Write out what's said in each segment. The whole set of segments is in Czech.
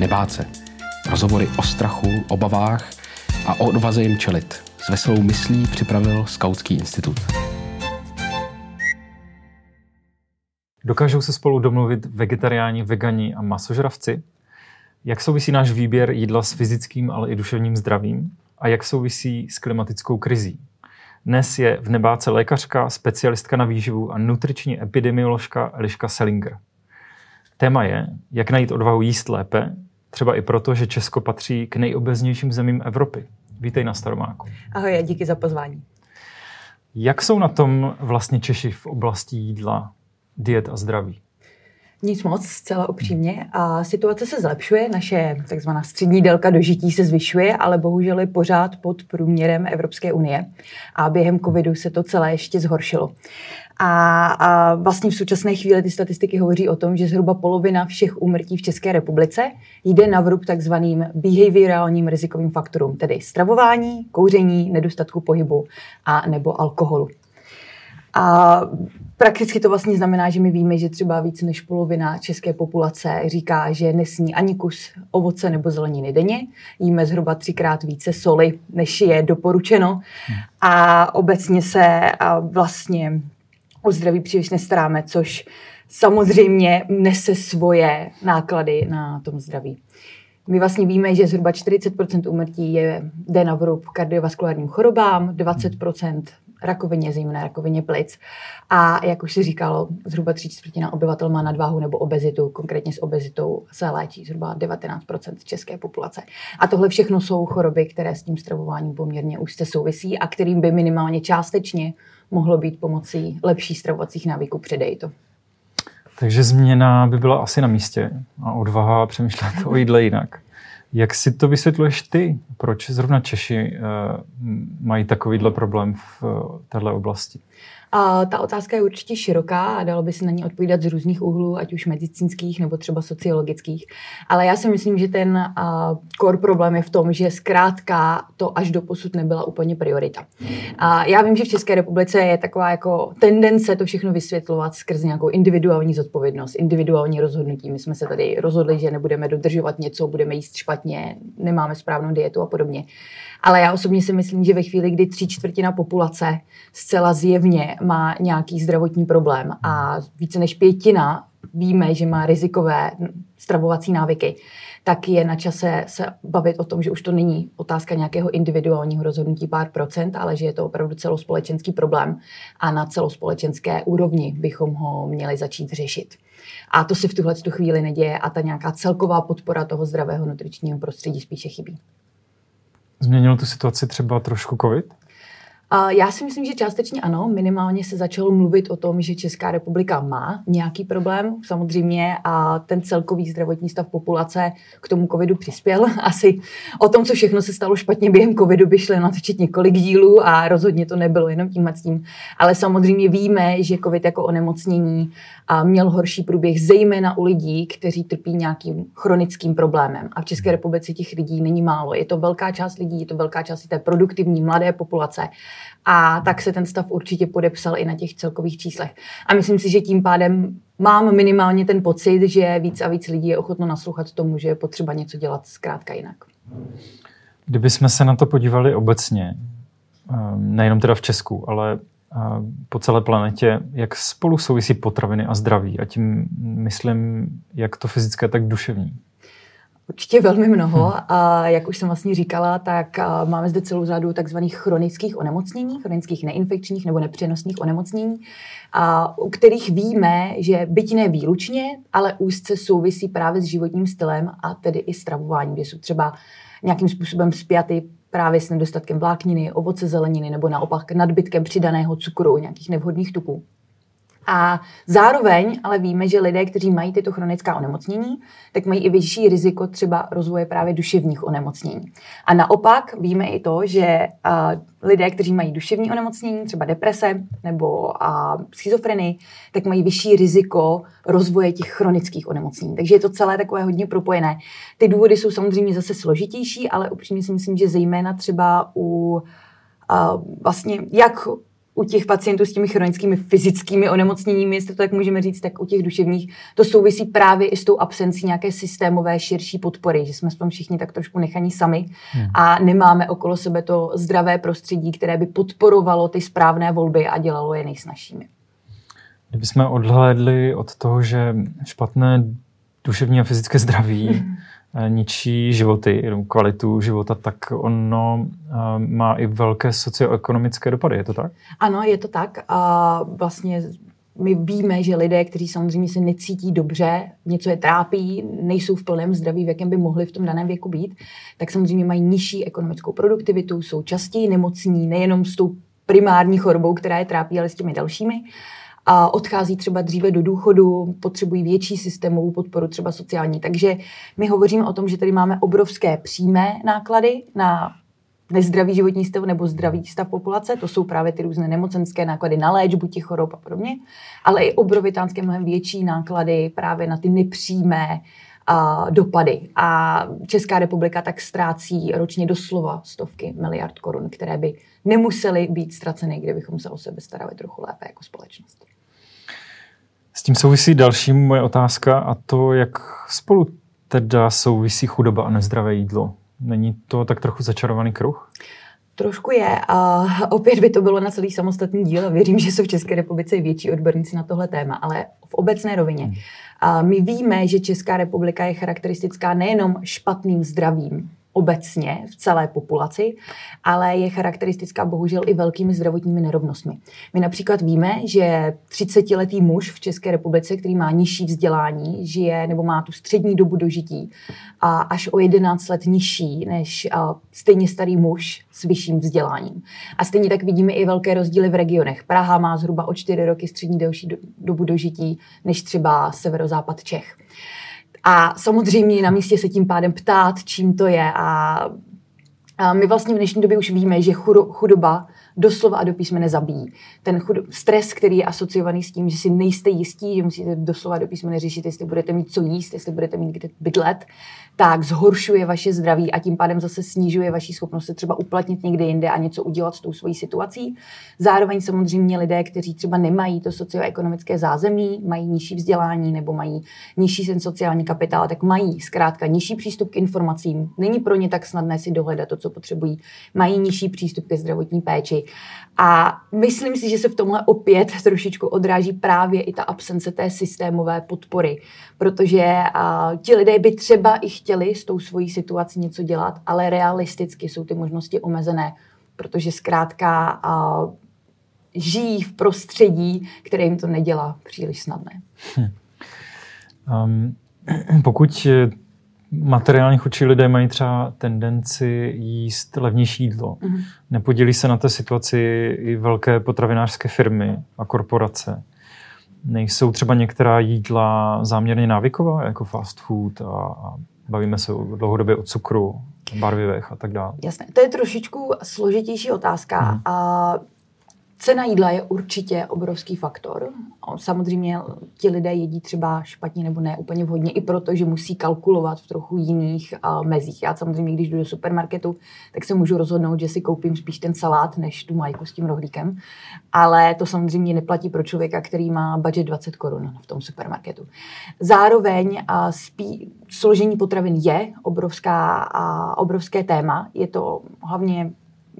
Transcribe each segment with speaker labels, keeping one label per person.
Speaker 1: nebát se. Rozhovory o strachu, obavách a o odvaze jim čelit. S veselou myslí připravil Skautský institut.
Speaker 2: Dokážou se spolu domluvit vegetariáni, vegani a masožravci? Jak souvisí náš výběr jídla s fyzickým, ale i duševním zdravím? A jak souvisí s klimatickou krizí? Dnes je v nebáce lékařka, specialistka na výživu a nutriční epidemioložka Eliška Selinger. Téma je, jak najít odvahu jíst lépe, třeba i proto, že Česko patří k nejobeznějším zemím Evropy. Vítej na Staromáku.
Speaker 3: Ahoj a díky za pozvání.
Speaker 2: Jak jsou na tom vlastně Češi v oblasti jídla, diet a zdraví?
Speaker 3: Nic moc, zcela upřímně. A situace se zlepšuje, naše takzvaná střední délka dožití se zvyšuje, ale bohužel je pořád pod průměrem Evropské unie. A během covidu se to celé ještě zhoršilo. A, a vlastně v současné chvíli ty statistiky hovoří o tom, že zhruba polovina všech úmrtí v České republice jde na vrub takzvaným behaviorálním rizikovým faktorům, tedy stravování, kouření, nedostatku pohybu a nebo alkoholu. A prakticky to vlastně znamená, že my víme, že třeba víc než polovina české populace říká, že nesní ani kus ovoce nebo zeleniny denně. Jíme zhruba třikrát více soli, než je doporučeno. A obecně se vlastně o zdraví příliš nestaráme, což samozřejmě nese svoje náklady na tom zdraví. My vlastně víme, že zhruba 40% úmrtí je, jde na vrub kardiovaskulárním chorobám, 20% rakovině, zejména rakovině plic. A jak už si říkalo, zhruba tři čtvrtina obyvatel má nadváhu nebo obezitu, konkrétně s obezitou se léčí zhruba 19% české populace. A tohle všechno jsou choroby, které s tím stravováním poměrně úzce souvisí a kterým by minimálně částečně mohlo být pomocí lepší stravovacích návyků předej to.
Speaker 2: Takže změna by byla asi na místě a odvaha přemýšlet o jídle jinak. Jak si to vysvětluješ ty? Proč zrovna Češi uh, mají takovýhle problém v uh, této oblasti?
Speaker 3: A ta otázka je určitě široká a dalo by se na ní odpovídat z různých úhlů, ať už medicínských nebo třeba sociologických. Ale já si myslím, že ten core problém je v tom, že zkrátka to až do posud nebyla úplně priorita. A já vím, že v České republice je taková jako tendence to všechno vysvětlovat skrze nějakou individuální zodpovědnost, individuální rozhodnutí. My jsme se tady rozhodli, že nebudeme dodržovat něco, budeme jíst špatně, nemáme správnou dietu a podobně. Ale já osobně si myslím, že ve chvíli, kdy tři čtvrtina populace zcela zjevně má nějaký zdravotní problém a více než pětina víme, že má rizikové stravovací návyky, tak je na čase se bavit o tom, že už to není otázka nějakého individuálního rozhodnutí pár procent, ale že je to opravdu celospolečenský problém a na celospolečenské úrovni bychom ho měli začít řešit. A to se v tuhle chvíli neděje a ta nějaká celková podpora toho zdravého nutričního prostředí spíše chybí.
Speaker 2: Změnil tu situaci třeba trošku COVID?
Speaker 3: Já si myslím, že částečně ano. Minimálně se začalo mluvit o tom, že Česká republika má nějaký problém. Samozřejmě a ten celkový zdravotní stav populace k tomu covidu přispěl. Asi o tom, co všechno se stalo špatně během covidu, by šlo natočit několik dílů a rozhodně to nebylo jenom tím a tím. Ale samozřejmě víme, že covid jako onemocnění měl horší průběh, zejména u lidí, kteří trpí nějakým chronickým problémem. A v České republice těch lidí není málo. Je to velká část lidí, je to velká část té produktivní mladé populace. A tak se ten stav určitě podepsal i na těch celkových číslech. A myslím si, že tím pádem mám minimálně ten pocit, že víc a víc lidí je ochotno naslouchat tomu, že je potřeba něco dělat zkrátka jinak.
Speaker 2: Kdybychom se na to podívali obecně, ehm, nejenom teda v Česku, ale po celé planetě, jak spolu souvisí potraviny a zdraví. A tím myslím, jak to fyzické, tak duševní.
Speaker 3: Určitě velmi mnoho. Hmm. A jak už jsem vlastně říkala, tak máme zde celou řadu takzvaných chronických onemocnění, chronických neinfekčních nebo nepřenosných onemocnění, a u kterých víme, že byť ne výlučně, ale úzce souvisí právě s životním stylem a tedy i stravováním, kde jsou třeba nějakým způsobem spjaty právě s nedostatkem vlákniny, ovoce, zeleniny nebo naopak nadbytkem přidaného cukru, nějakých nevhodných tuků. A zároveň ale víme, že lidé, kteří mají tyto chronická onemocnění, tak mají i vyšší riziko třeba rozvoje právě duševních onemocnění. A naopak víme i to, že lidé, kteří mají duševní onemocnění, třeba deprese nebo schizofrenii, tak mají vyšší riziko rozvoje těch chronických onemocnění. Takže je to celé takové hodně propojené. Ty důvody jsou samozřejmě zase složitější, ale upřímně si myslím, že zejména třeba u vlastně jak u těch pacientů s těmi chronickými fyzickými onemocněními, jestli to tak můžeme říct, tak u těch duševních, to souvisí právě i s tou absencí nějaké systémové širší podpory, že jsme s tom všichni tak trošku nechaní sami hmm. a nemáme okolo sebe to zdravé prostředí, které by podporovalo ty správné volby a dělalo je nejsnažšími.
Speaker 2: Kdybychom odhlédli od toho, že špatné duševní a fyzické zdraví hmm ničí životy, kvalitu života, tak ono eh, má i velké socioekonomické dopady, je to tak?
Speaker 3: Ano, je to tak. A vlastně my víme, že lidé, kteří samozřejmě se necítí dobře, něco je trápí, nejsou v plném zdraví, v jakém by mohli v tom daném věku být, tak samozřejmě mají nižší ekonomickou produktivitu, jsou častěji nemocní, nejenom s tou primární chorobou, která je trápí, ale s těmi dalšími a odchází třeba dříve do důchodu, potřebují větší systémovou podporu, třeba sociální. Takže my hovoříme o tom, že tady máme obrovské přímé náklady na nezdravý životní stav nebo zdravý stav populace, to jsou právě ty různé nemocenské náklady na léčbu těch chorob a podobně, ale i obrovitánské mnohem větší náklady právě na ty nepřímé a, dopady. A Česká republika tak ztrácí ročně doslova stovky miliard korun, které by nemusely být ztraceny, kdybychom se o sebe starali trochu lépe jako společnost.
Speaker 2: S tím souvisí další moje otázka a to, jak spolu teda souvisí chudoba a nezdravé jídlo. Není to tak trochu začarovaný kruh?
Speaker 3: Trošku je a opět by to bylo na celý samostatný díl a věřím, že jsou v České republice i větší odborníci na tohle téma, ale v obecné rovině. Hmm. A my víme, že Česká republika je charakteristická nejenom špatným zdravím, obecně v celé populaci, ale je charakteristická bohužel i velkými zdravotními nerovnostmi. My například víme, že 30-letý muž v České republice, který má nižší vzdělání, žije nebo má tu střední dobu dožití a až o 11 let nižší než stejně starý muž s vyšším vzděláním. A stejně tak vidíme i velké rozdíly v regionech. Praha má zhruba o 4 roky střední delší dobu dožití než třeba severozápad Čech. A samozřejmě na místě se tím pádem ptát, čím to je. A, a my vlastně v dnešní době už víme, že chudoba doslova a do písmene zabíjí. Ten chud, stres, který je asociovaný s tím, že si nejste jistí, že musíte doslova do písmene řešit, jestli budete mít co jíst, jestli budete mít kde bydlet, tak zhoršuje vaše zdraví a tím pádem zase snižuje vaši schopnost se třeba uplatnit někde jinde a něco udělat s tou svojí situací. Zároveň samozřejmě lidé, kteří třeba nemají to socioekonomické zázemí, mají nižší vzdělání nebo mají nižší sen sociální kapitál, tak mají zkrátka nižší přístup k informacím. Není pro ně tak snadné si dohledat to, co potřebují. Mají nižší přístup ke zdravotní péči. A myslím si, že se v tomhle opět trošičku odráží právě i ta absence té systémové podpory, protože a, ti lidé by třeba i chtěli s tou svojí situací něco dělat, ale realisticky jsou ty možnosti omezené, protože zkrátka a, žijí v prostředí, které jim to nedělá příliš snadné. Hm.
Speaker 2: Um, pokud materiálně chudší lidé mají třeba tendenci jíst levnější jídlo. Mm-hmm. Nepodělí se na té situaci i velké potravinářské firmy a korporace. Nejsou třeba některá jídla záměrně návyková, jako fast food a, a bavíme se dlouhodobě o cukru, barvivech a tak dále.
Speaker 3: Jasné, to je trošičku složitější otázka. Mm. A Cena jídla je určitě obrovský faktor. Samozřejmě ti lidé jedí třeba špatně nebo ne úplně vhodně, i proto, že musí kalkulovat v trochu jiných mezích. Já samozřejmě, když jdu do supermarketu, tak se můžu rozhodnout, že si koupím spíš ten salát, než tu majku s tím rohlíkem. Ale to samozřejmě neplatí pro člověka, který má budget 20 korun v tom supermarketu. Zároveň spí, složení potravin je obrovská, obrovské téma. Je to hlavně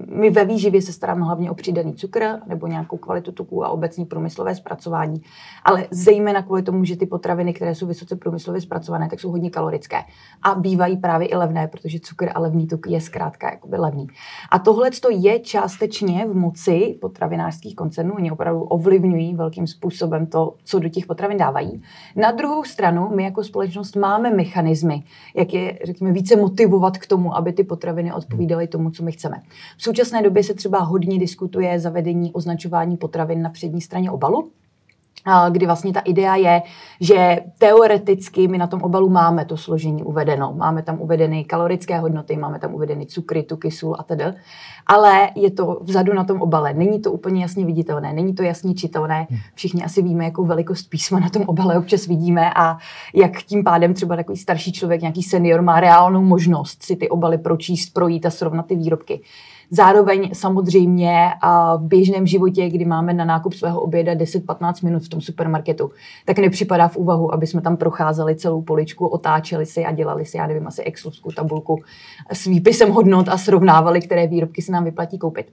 Speaker 3: my ve výživě se staráme hlavně o přidaný cukr nebo nějakou kvalitu tuků a obecní průmyslové zpracování, ale zejména kvůli tomu, že ty potraviny, které jsou vysoce průmyslově zpracované, tak jsou hodně kalorické a bývají právě i levné, protože cukr a levný tuk je zkrátka jakoby levný. A tohle je částečně v moci potravinářských koncernů, oni opravdu ovlivňují velkým způsobem to, co do těch potravin dávají. Na druhou stranu, my jako společnost máme mechanismy, jak je, řekněme, více motivovat k tomu, aby ty potraviny odpovídaly tomu, co my chceme. V současné době se třeba hodně diskutuje zavedení označování potravin na přední straně obalu, kdy vlastně ta idea je, že teoreticky my na tom obalu máme to složení uvedeno. Máme tam uvedeny kalorické hodnoty, máme tam uvedeny cukry, tuky, sůl a tedy. Ale je to vzadu na tom obale. Není to úplně jasně viditelné, není to jasně čitelné. Hmm. Všichni asi víme, jakou velikost písma na tom obale občas vidíme a jak tím pádem třeba takový starší člověk, nějaký senior má reálnou možnost si ty obaly pročíst, projít a srovnat ty výrobky. Zároveň samozřejmě v běžném životě, kdy máme na nákup svého oběda 10-15 minut v tom supermarketu, tak nepřipadá v úvahu, aby jsme tam procházeli celou poličku, otáčeli si a dělali si, já nevím, asi excelovskou tabulku s výpisem hodnot a srovnávali, které výrobky se nám vyplatí koupit.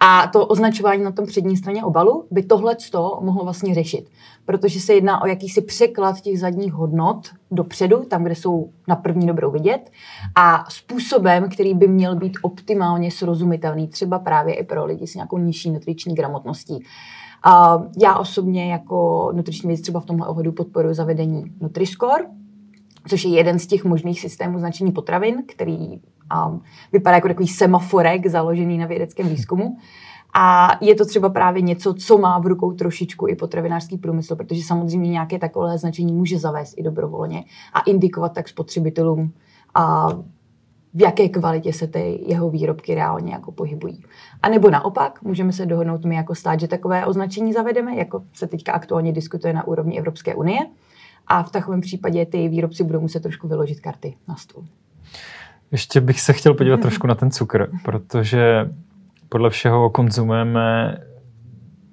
Speaker 3: A to označování na tom přední straně obalu by tohle mohlo vlastně řešit, protože se jedná o jakýsi překlad těch zadních hodnot dopředu, tam, kde jsou na první dobrou vidět, a způsobem, který by měl být optimálně srozumitelný, třeba právě i pro lidi s nějakou nižší nutriční gramotností. A já osobně jako nutriční věc třeba v tomhle ohledu podporuji zavedení Nutriscore, což je jeden z těch možných systémů značení potravin, který a, vypadá jako takový semaforek založený na vědeckém výzkumu. A je to třeba právě něco, co má v rukou trošičku i potravinářský průmysl, protože samozřejmě nějaké takové značení může zavést i dobrovolně a indikovat tak spotřebitelům, a v jaké kvalitě se ty jeho výrobky reálně jako pohybují. A nebo naopak, můžeme se dohodnout my jako stát, že takové označení zavedeme, jako se teďka aktuálně diskutuje na úrovni Evropské unie. A v takovém případě ty výrobci budou muset trošku vyložit karty na stůl.
Speaker 2: Ještě bych se chtěl podívat trošku na ten cukr, protože podle všeho konzumujeme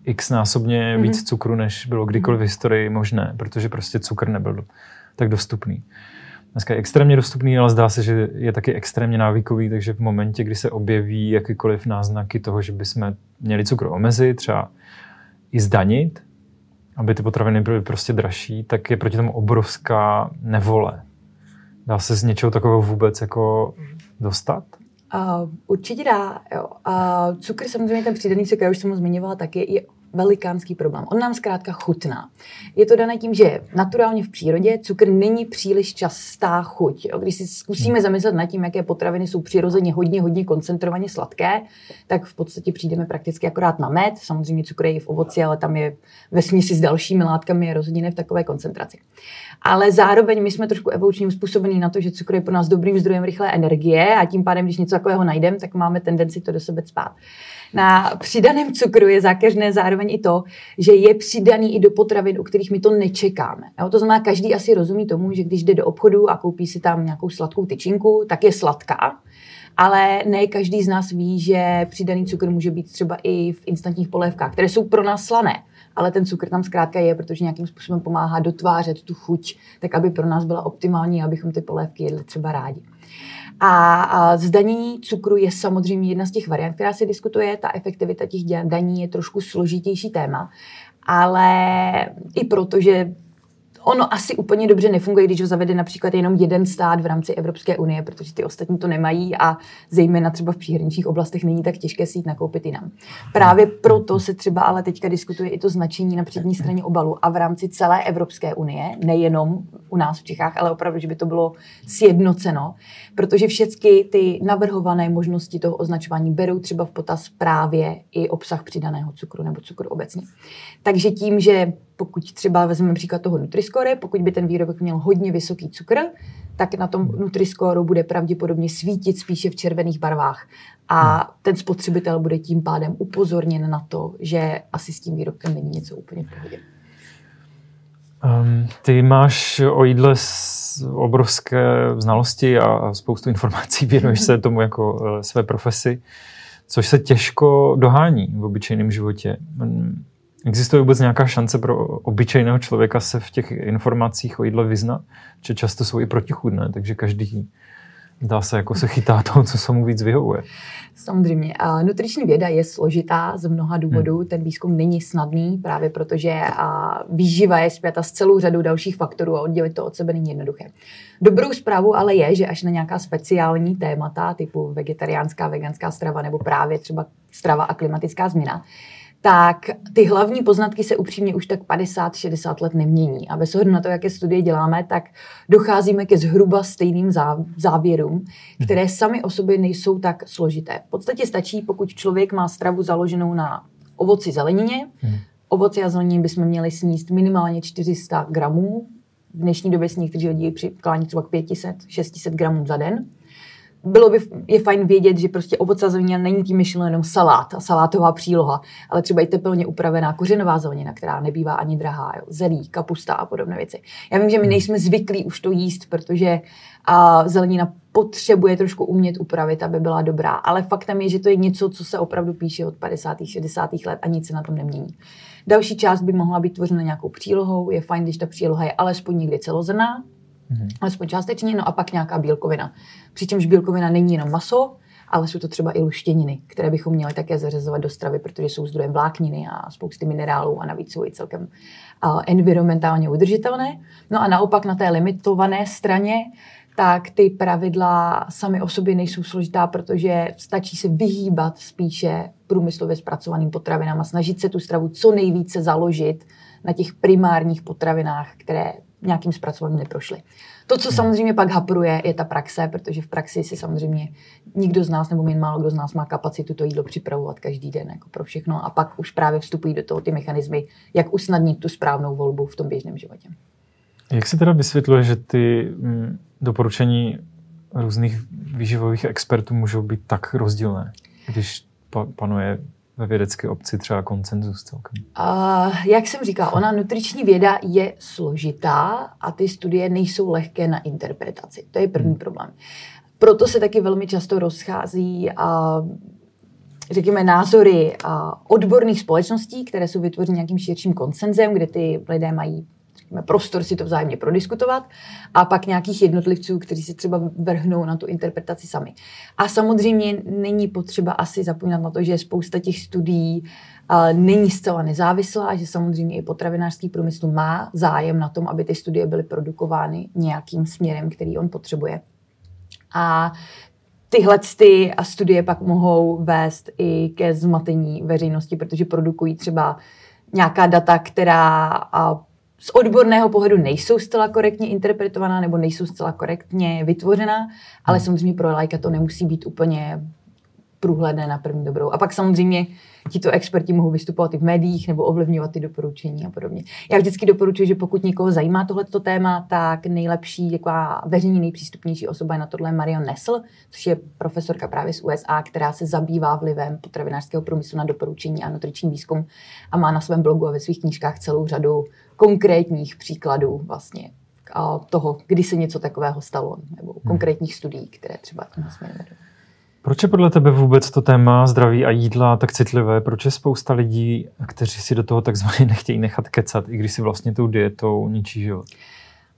Speaker 2: x násobně mm-hmm. víc cukru, než bylo kdykoliv v historii možné, protože prostě cukr nebyl tak dostupný. Dneska je extrémně dostupný, ale zdá se, že je taky extrémně návykový, takže v momentě, kdy se objeví jakýkoliv náznaky toho, že bychom měli cukr omezit, třeba i zdanit, aby ty potraviny byly prostě dražší, tak je proti tomu obrovská nevole. Dá se z něčeho takového vůbec jako dostat?
Speaker 3: Uh, určitě dá. Jo. Uh, cukr, samozřejmě ten přidaný cukr, já už jsem ho zmiňovala taky, je velikánský problém. On nám zkrátka chutná. Je to dané tím, že naturálně v přírodě cukr není příliš častá chuť. Když si zkusíme hmm. zamyslet nad tím, jaké potraviny jsou přirozeně hodně, hodně koncentrovaně sladké, tak v podstatě přijdeme prakticky akorát na med. Samozřejmě cukr je i v ovoci, ale tam je ve směsi s dalšími látkami je rozhodně ne v takové koncentraci. Ale zároveň my jsme trošku evolučně uspůsobení na to, že cukr je pro nás dobrým zdrojem rychlé energie a tím pádem, když něco takového najdeme, tak máme tendenci to do sebe spát. Na přidaném cukru je zákeřné zároveň i to, že je přidaný i do potravin, u kterých my to nečekáme. Jo, to znamená, každý asi rozumí tomu, že když jde do obchodu a koupí si tam nějakou sladkou tyčinku, tak je sladká, ale ne každý z nás ví, že přidaný cukr může být třeba i v instantních polévkách, které jsou pro nás slané. Ale ten cukr tam zkrátka je, protože nějakým způsobem pomáhá dotvářet tu chuť, tak aby pro nás byla optimální, abychom ty polévky jedli třeba rádi. A, zdanění cukru je samozřejmě jedna z těch variant, která se diskutuje. Ta efektivita těch daní je trošku složitější téma, ale i proto, že ono asi úplně dobře nefunguje, když ho zavede například jenom jeden stát v rámci Evropské unie, protože ty ostatní to nemají a zejména třeba v příhraničních oblastech není tak těžké si jít nakoupit jinam. Právě proto se třeba ale teďka diskutuje i to značení na přední straně obalu a v rámci celé Evropské unie, nejenom u nás v Čechách, ale opravdu, že by to bylo sjednoceno, protože všechny ty navrhované možnosti toho označování berou třeba v potaz právě i obsah přidaného cukru nebo cukru obecně. Takže tím, že pokud třeba vezmeme příklad toho Nutriscore, pokud by ten výrobek měl hodně vysoký cukr, tak na tom Nutriscore bude pravděpodobně svítit spíše v červených barvách. A ten spotřebitel bude tím pádem upozorněn na to, že asi s tím výrobkem není něco úplně v pohodě.
Speaker 2: Um, ty máš o jídle obrovské znalosti a spoustu informací, věnuješ se tomu jako uh, své profesi, což se těžko dohání v obyčejném životě. Existuje vůbec nějaká šance pro obyčejného člověka se v těch informacích o jídle vyznat? Že často jsou i protichudné, takže každý dá se jako se chytá toho, co se mu víc vyhovuje.
Speaker 3: Samozřejmě. Nutriční věda je složitá z mnoha důvodů. Hmm. Ten výzkum není snadný, právě protože výživa je zpěta s celou řadou dalších faktorů a oddělit to od sebe není jednoduché. Dobrou zprávu ale je, že až na nějaká speciální témata, typu vegetariánská, veganská strava nebo právě třeba strava a klimatická změna, tak ty hlavní poznatky se upřímně už tak 50-60 let nemění. A bez ohledu na to, jaké studie děláme, tak docházíme ke zhruba stejným závěrům, které sami o sobě nejsou tak složité. V podstatě stačí, pokud člověk má stravu založenou na ovoci zelenině. Hmm. Ovoci a zelenině bychom měli sníst minimálně 400 gramů. V dnešní době si někteří lidi přiklání třeba k 500-600 gramů za den bylo by, je fajn vědět, že prostě ovoce a zelenina není tím myšleno jenom salát a salátová příloha, ale třeba i tepelně upravená kořenová zelenina, která nebývá ani drahá, jo, zelí, kapusta a podobné věci. Já vím, že my nejsme zvyklí už to jíst, protože a zelenina potřebuje trošku umět upravit, aby byla dobrá, ale faktem je, že to je něco, co se opravdu píše od 50. 60. let a nic se na tom nemění. Další část by mohla být tvořena nějakou přílohou. Je fajn, když ta příloha je alespoň někdy celozrná, mm-hmm. alespoň částečně, no a pak nějaká bílkovina. Přičemž bílkovina není jenom maso, ale jsou to třeba i luštěniny, které bychom měli také zařazovat do stravy, protože jsou zdrojem vlákniny a spousty minerálů a navíc jsou i celkem environmentálně udržitelné. No a naopak na té limitované straně tak ty pravidla sami o sobě nejsou složitá, protože stačí se vyhýbat spíše průmyslově zpracovaným potravinám a snažit se tu stravu co nejvíce založit na těch primárních potravinách, které nějakým zpracovaním neprošly. To, co samozřejmě pak hapruje, je ta praxe, protože v praxi si samozřejmě nikdo z nás nebo jen málo kdo z nás má kapacitu to jídlo připravovat každý den jako pro všechno a pak už právě vstupují do toho ty mechanismy, jak usnadnit tu správnou volbu v tom běžném životě.
Speaker 2: Jak se teda vysvětluje, že ty mm, doporučení různých výživových expertů můžou být tak rozdílné, když panuje ve vědecké obci třeba koncenzus celkem?
Speaker 3: Uh, jak jsem říkala, ona nutriční věda je složitá a ty studie nejsou lehké na interpretaci. To je první hmm. problém. Proto se taky velmi často rozchází uh, řekněme, názory uh, odborných společností, které jsou vytvořeny nějakým širším koncenzem, kde ty lidé mají prostor si to vzájemně prodiskutovat a pak nějakých jednotlivců, kteří se třeba vrhnou na tu interpretaci sami. A samozřejmě není potřeba asi zapomínat na to, že spousta těch studií uh, není zcela nezávislá, že samozřejmě i potravinářský průmysl má zájem na tom, aby ty studie byly produkovány nějakým směrem, který on potřebuje. A tyhle ty studie pak mohou vést i ke zmatení veřejnosti, protože produkují třeba nějaká data, která z odborného pohledu nejsou zcela korektně interpretovaná nebo nejsou zcela korektně vytvořená, ale hmm. samozřejmě pro lajka to nemusí být úplně průhledné na první dobrou. A pak samozřejmě tito experti mohou vystupovat i v médiích nebo ovlivňovat ty doporučení a podobně. Já vždycky doporučuji, že pokud někoho zajímá tohleto téma, tak nejlepší, taková veřejně nejpřístupnější osoba je na tohle Marion Nessel, což je profesorka právě z USA, která se zabývá vlivem potravinářského průmyslu na doporučení a nutriční výzkum a má na svém blogu a ve svých knížkách celou řadu konkrétních příkladů vlastně toho, kdy se něco takového stalo, nebo hmm. konkrétních studií, které třeba tím směrem.
Speaker 2: Proč je podle tebe vůbec to téma zdraví a jídla tak citlivé? Proč je spousta lidí, kteří si do toho takzvaně nechtějí nechat kecat, i když si vlastně tou dietou ničí život?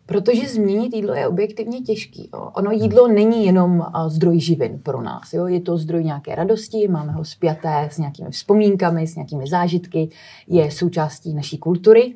Speaker 3: Protože změnit jídlo je objektivně těžký. Jo. Ono jídlo není jenom zdroj živin pro nás. Jo. Je to zdroj nějaké radosti, máme ho spjaté s nějakými vzpomínkami, s nějakými zážitky, je součástí naší kultury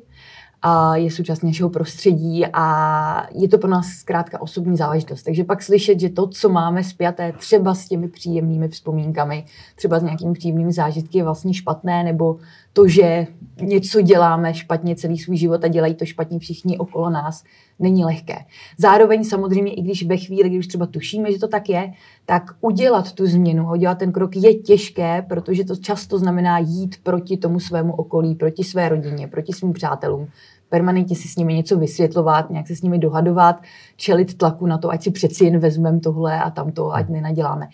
Speaker 3: a je součástí našeho prostředí a je to pro nás zkrátka osobní záležitost. Takže pak slyšet, že to, co máme spjaté třeba s těmi příjemnými vzpomínkami, třeba s nějakými příjemnými zážitky je vlastně špatné, nebo to, že něco děláme špatně celý svůj život a dělají to špatně všichni okolo nás, není lehké. Zároveň samozřejmě, i když ve chvíli, kdy už třeba tušíme, že to tak je, tak udělat tu změnu, udělat ten krok je těžké, protože to často znamená jít proti tomu svému okolí, proti své rodině, proti svým přátelům, permanentně si s nimi něco vysvětlovat, nějak se s nimi dohadovat, čelit tlaku na to, ať si přeci jen vezmeme tohle a tamto, ať nenaděláme.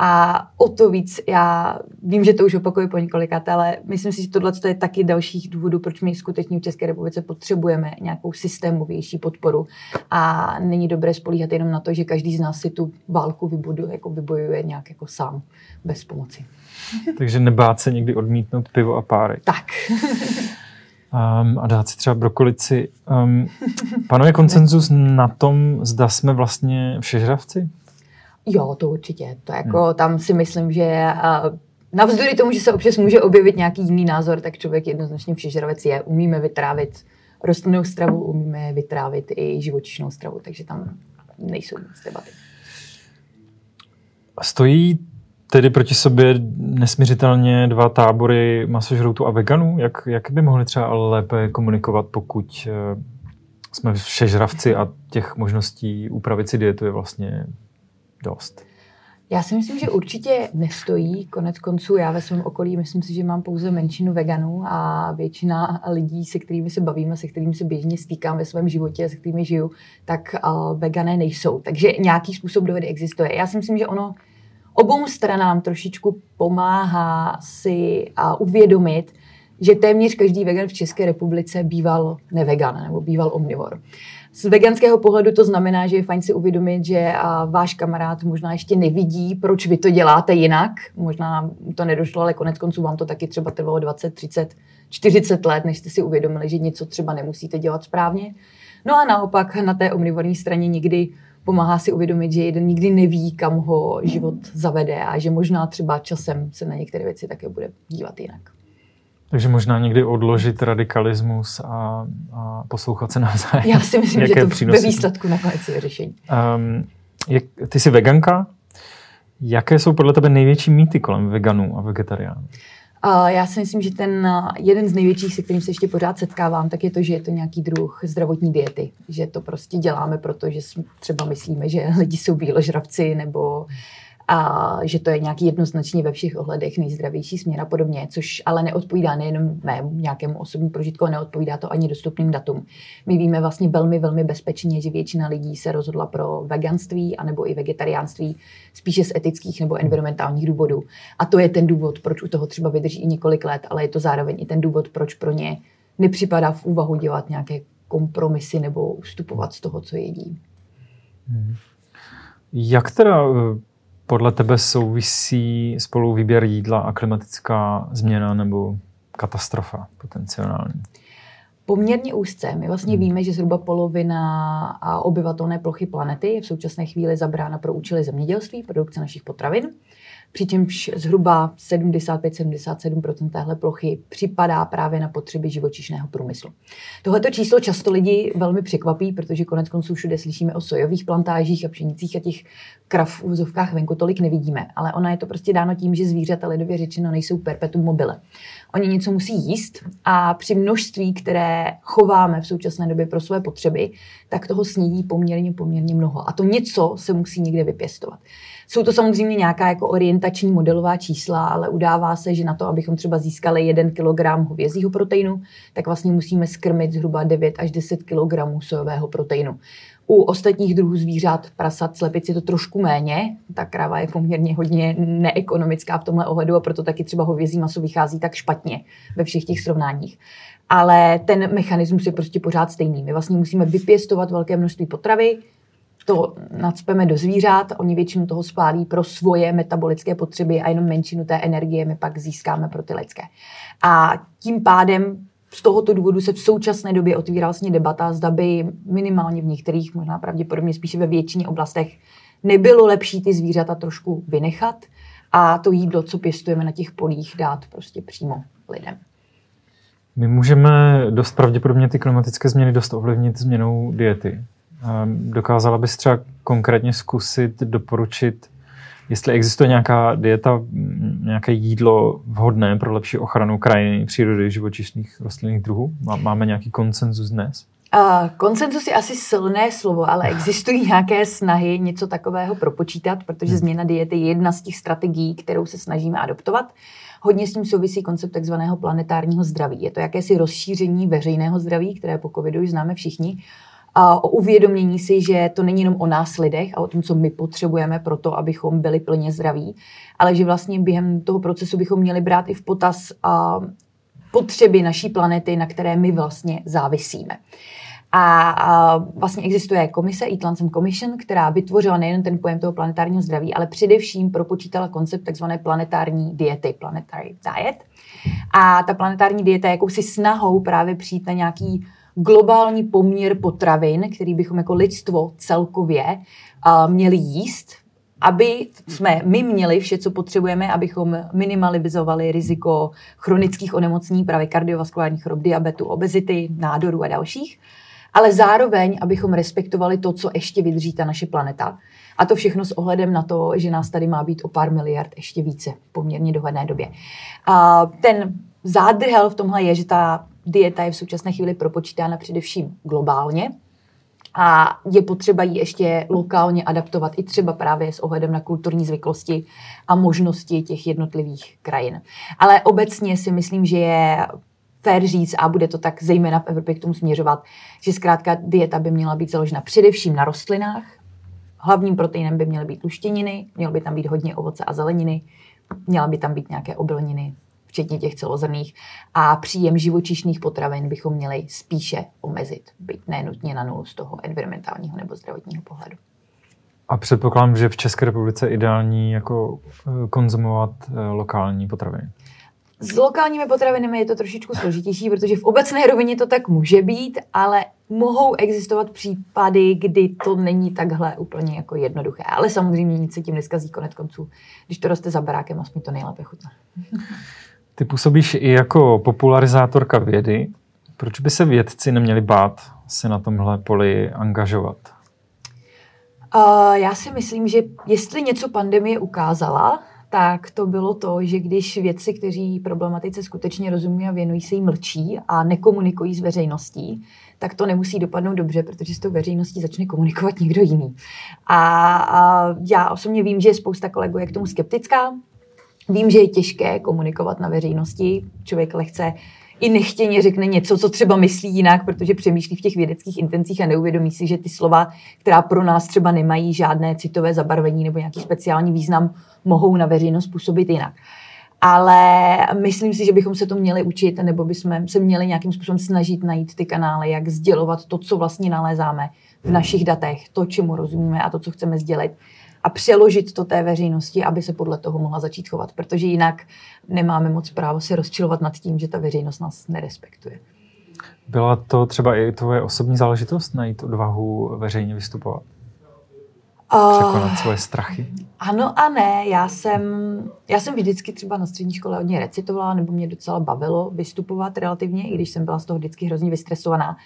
Speaker 3: A o to víc, já vím, že to už opakuju po několikat, ale myslím si, že tohle je taky dalších důvodů, proč my skutečně v České republice potřebujeme nějakou systémovější podporu. A není dobré spolíhat jenom na to, že každý z nás si tu válku vybuduje, jako vybojuje nějak jako sám, bez pomoci.
Speaker 2: Takže nebát se někdy odmítnout pivo a páry.
Speaker 3: Tak.
Speaker 2: um, a dát si třeba brokolici. Um, panuje koncenzus na tom, zda jsme vlastně všežravci?
Speaker 3: Jo, to určitě. To jako hmm. tam si myslím, že uh, navzdory tomu, že se občas může objevit nějaký jiný názor, tak člověk jednoznačně všežravec je. Umíme vytrávit rostlinnou stravu, umíme vytrávit i živočišnou stravu, takže tam nejsou nic debaty.
Speaker 2: Stojí tedy proti sobě nesměřitelně dva tábory masožroutů a veganů? Jak, jak by mohli třeba lépe komunikovat, pokud eh, jsme všežravci a těch možností upravit si dietu je vlastně dost?
Speaker 3: Já si myslím, že určitě nestojí. Konec konců já ve svém okolí myslím si, že mám pouze menšinu veganů a většina lidí, se kterými se bavíme, se kterými se běžně stýkám ve svém životě, se kterými žiju, tak uh, vegané nejsou. Takže nějaký způsob dohody existuje. Já si myslím, že ono obou stranám trošičku pomáhá si uh, uvědomit, že téměř každý vegan v České republice býval nevegan nebo býval omnivor. Z veganského pohledu to znamená, že je fajn si uvědomit, že váš kamarád možná ještě nevidí, proč vy to děláte jinak. Možná to nedošlo, ale konec konců vám to taky třeba trvalo 20, 30, 40 let, než jste si uvědomili, že něco třeba nemusíte dělat správně. No a naopak na té omnivorní straně nikdy pomáhá si uvědomit, že jeden nikdy neví, kam ho život zavede a že možná třeba časem se na některé věci také bude dívat jinak.
Speaker 2: Takže možná někdy odložit radikalismus a, a poslouchat se navzájem.
Speaker 3: Já si myslím, že to přínosy. ve výsledku nakonec je řešení. Um,
Speaker 2: jak, ty jsi veganka. Jaké jsou podle tebe největší mýty kolem veganů a vegetariánů?
Speaker 3: Uh, já si myslím, že ten jeden z největších, se kterým se ještě pořád setkávám, tak je to, že je to nějaký druh zdravotní diety. Že to prostě děláme, protože třeba myslíme, že lidi jsou bíložravci nebo a že to je nějaký jednoznačně ve všech ohledech nejzdravější směr a podobně, což ale neodpovídá nejenom mému nějakému osobnímu prožitku, ale neodpovídá to ani dostupným datům. My víme vlastně velmi, velmi bezpečně, že většina lidí se rozhodla pro veganství anebo i vegetariánství spíše z etických nebo environmentálních důvodů. A to je ten důvod, proč u toho třeba vydrží i několik let, ale je to zároveň i ten důvod, proč pro ně nepřipadá v úvahu dělat nějaké kompromisy nebo ustupovat z toho, co jedí.
Speaker 2: Jak teda eh, podle tebe souvisí spolu výběr jídla a klimatická změna nebo katastrofa potenciální?
Speaker 3: Poměrně úzce. My vlastně hmm. víme, že zhruba polovina obyvatelné plochy planety je v současné chvíli zabrána pro účely zemědělství, produkce našich potravin přičemž zhruba 75-77% téhle plochy připadá právě na potřeby živočišného průmyslu. Tohleto číslo často lidi velmi překvapí, protože konec konců všude slyšíme o sojových plantážích a pšenicích a těch krav v úzovkách venku tolik nevidíme. Ale ona je to prostě dáno tím, že zvířata lidově řečeno nejsou perpetuum mobile. Oni něco musí jíst a při množství, které chováme v současné době pro své potřeby, tak toho snídí poměrně, poměrně mnoho. A to něco se musí někde vypěstovat. Jsou to samozřejmě nějaká jako orientační modelová čísla, ale udává se, že na to, abychom třeba získali 1 kg hovězího proteinu, tak vlastně musíme skrmit zhruba 9 až 10 kg sojového proteinu. U ostatních druhů zvířat, prasat, slepic je to trošku méně. Ta kráva je poměrně hodně neekonomická v tomhle ohledu a proto taky třeba hovězí maso vychází tak špatně ve všech těch srovnáních. Ale ten mechanismus je prostě pořád stejný. My vlastně musíme vypěstovat velké množství potravy, to nadspeme do zvířat, oni většinu toho spálí pro svoje metabolické potřeby a jenom menšinu té energie my pak získáme pro ty lidské. A tím pádem z tohoto důvodu se v současné době otvírá vlastně debata, zda by minimálně v některých, možná pravděpodobně spíše ve většině oblastech, nebylo lepší ty zvířata trošku vynechat a to jídlo, co pěstujeme na těch polích, dát prostě přímo lidem.
Speaker 2: My můžeme dost pravděpodobně ty klimatické změny dost ovlivnit změnou diety. Dokázala bys třeba konkrétně zkusit doporučit, jestli existuje nějaká dieta, nějaké jídlo vhodné pro lepší ochranu krajiny, přírody, živočišných rostlinných druhů? Máme nějaký konsenzus dnes?
Speaker 3: Uh, konsenzus je asi silné slovo, ale existují nějaké snahy něco takového propočítat, protože hmm. změna diety je jedna z těch strategií, kterou se snažíme adoptovat. Hodně s tím souvisí koncept takzvaného planetárního zdraví. Je to jakési rozšíření veřejného zdraví, které po covidu už známe všichni, o uvědomění si, že to není jenom o nás lidech a o tom, co my potřebujeme pro to, abychom byli plně zdraví, ale že vlastně během toho procesu bychom měli brát i v potaz a potřeby naší planety, na které my vlastně závisíme. A, a vlastně existuje komise, Eat Lancem Commission, která vytvořila nejen ten pojem toho planetárního zdraví, ale především propočítala koncept takzvané planetární diety, planetary diet. A ta planetární dieta je jakousi snahou právě přijít na nějaký globální poměr potravin, který bychom jako lidstvo celkově měli jíst, aby jsme my měli vše, co potřebujeme, abychom minimalizovali riziko chronických onemocnění, právě kardiovaskulárních chorob, diabetu, obezity, nádorů a dalších, ale zároveň, abychom respektovali to, co ještě vydrží ta naše planeta. A to všechno s ohledem na to, že nás tady má být o pár miliard ještě více v poměrně dohledné době. A ten zádrhel v tomhle je, že ta dieta je v současné chvíli propočítána především globálně. a je potřeba ji ještě lokálně adaptovat i třeba právě s ohledem na kulturní zvyklosti a možnosti těch jednotlivých krajin. Ale obecně si myslím, že je fér říct, a bude to tak zejména v Evropě k tomu směřovat, že zkrátka dieta by měla být založena především na rostlinách. Hlavním proteinem by měly být luštěniny, mělo by tam být hodně ovoce a zeleniny, měla by tam být nějaké obilniny, včetně těch celozrných. A příjem živočišných potravin bychom měli spíše omezit, byť nenutně na nulu z toho environmentálního nebo zdravotního pohledu.
Speaker 2: A předpokládám, že v České republice je ideální jako eh, konzumovat eh, lokální potraviny.
Speaker 3: S lokálními potravinami je to trošičku složitější, protože v obecné rovině to tak může být, ale mohou existovat případy, kdy to není takhle úplně jako jednoduché. Ale samozřejmě nic se tím neskazí konec konců. Když to roste za barákem, aspoň to nejlépe chutná.
Speaker 2: Ty působíš i jako popularizátorka vědy. Proč by se vědci neměli bát se na tomhle poli angažovat?
Speaker 3: Uh, já si myslím, že jestli něco pandemie ukázala, tak to bylo to, že když vědci, kteří problematice skutečně rozumí a věnují se jí mlčí a nekomunikují s veřejností, tak to nemusí dopadnout dobře, protože s tou veřejností začne komunikovat někdo jiný. A, a já osobně vím, že je spousta kolegů je k tomu skeptická. Vím, že je těžké komunikovat na veřejnosti. Člověk lehce i nechtěně řekne něco, co třeba myslí jinak, protože přemýšlí v těch vědeckých intencích a neuvědomí si, že ty slova, která pro nás třeba nemají žádné citové zabarvení nebo nějaký speciální význam, mohou na veřejnost působit jinak. Ale myslím si, že bychom se to měli učit, nebo bychom se měli nějakým způsobem snažit najít ty kanály, jak sdělovat to, co vlastně nalézáme v našich datech, to, čemu rozumíme a to, co chceme sdělit a přeložit to té veřejnosti, aby se podle toho mohla začít chovat, protože jinak nemáme moc právo se rozčilovat nad tím, že ta veřejnost nás nerespektuje.
Speaker 2: Byla to třeba i tvoje osobní záležitost najít odvahu veřejně vystupovat? Překonat svoje strachy?
Speaker 3: Ano a ne. Já jsem, já jsem vždycky třeba na střední škole hodně recitovala, nebo mě docela bavilo vystupovat relativně, i když jsem byla z toho vždycky hrozně vystresovaná.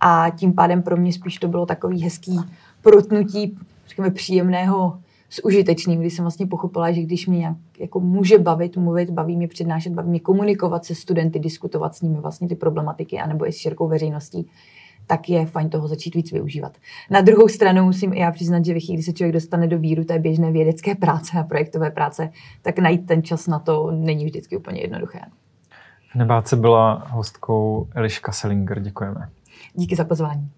Speaker 3: A tím pádem pro mě spíš to bylo takový hezký protnutí, řekněme, příjemného s užitečným, kdy jsem vlastně pochopila, že když mě nějak jako může bavit, mluvit, baví mě přednášet, baví mě komunikovat se studenty, diskutovat s nimi vlastně ty problematiky, anebo i s širokou veřejností, tak je fajn toho začít víc využívat. Na druhou stranu musím i já přiznat, že ve chvíli, kdy se člověk dostane do víru té běžné vědecké práce a projektové práce, tak najít ten čas na to není vždycky úplně jednoduché.
Speaker 2: V Nebáce byla hostkou Eliška Selinger. Děkujeme.
Speaker 3: Díky za pozvání.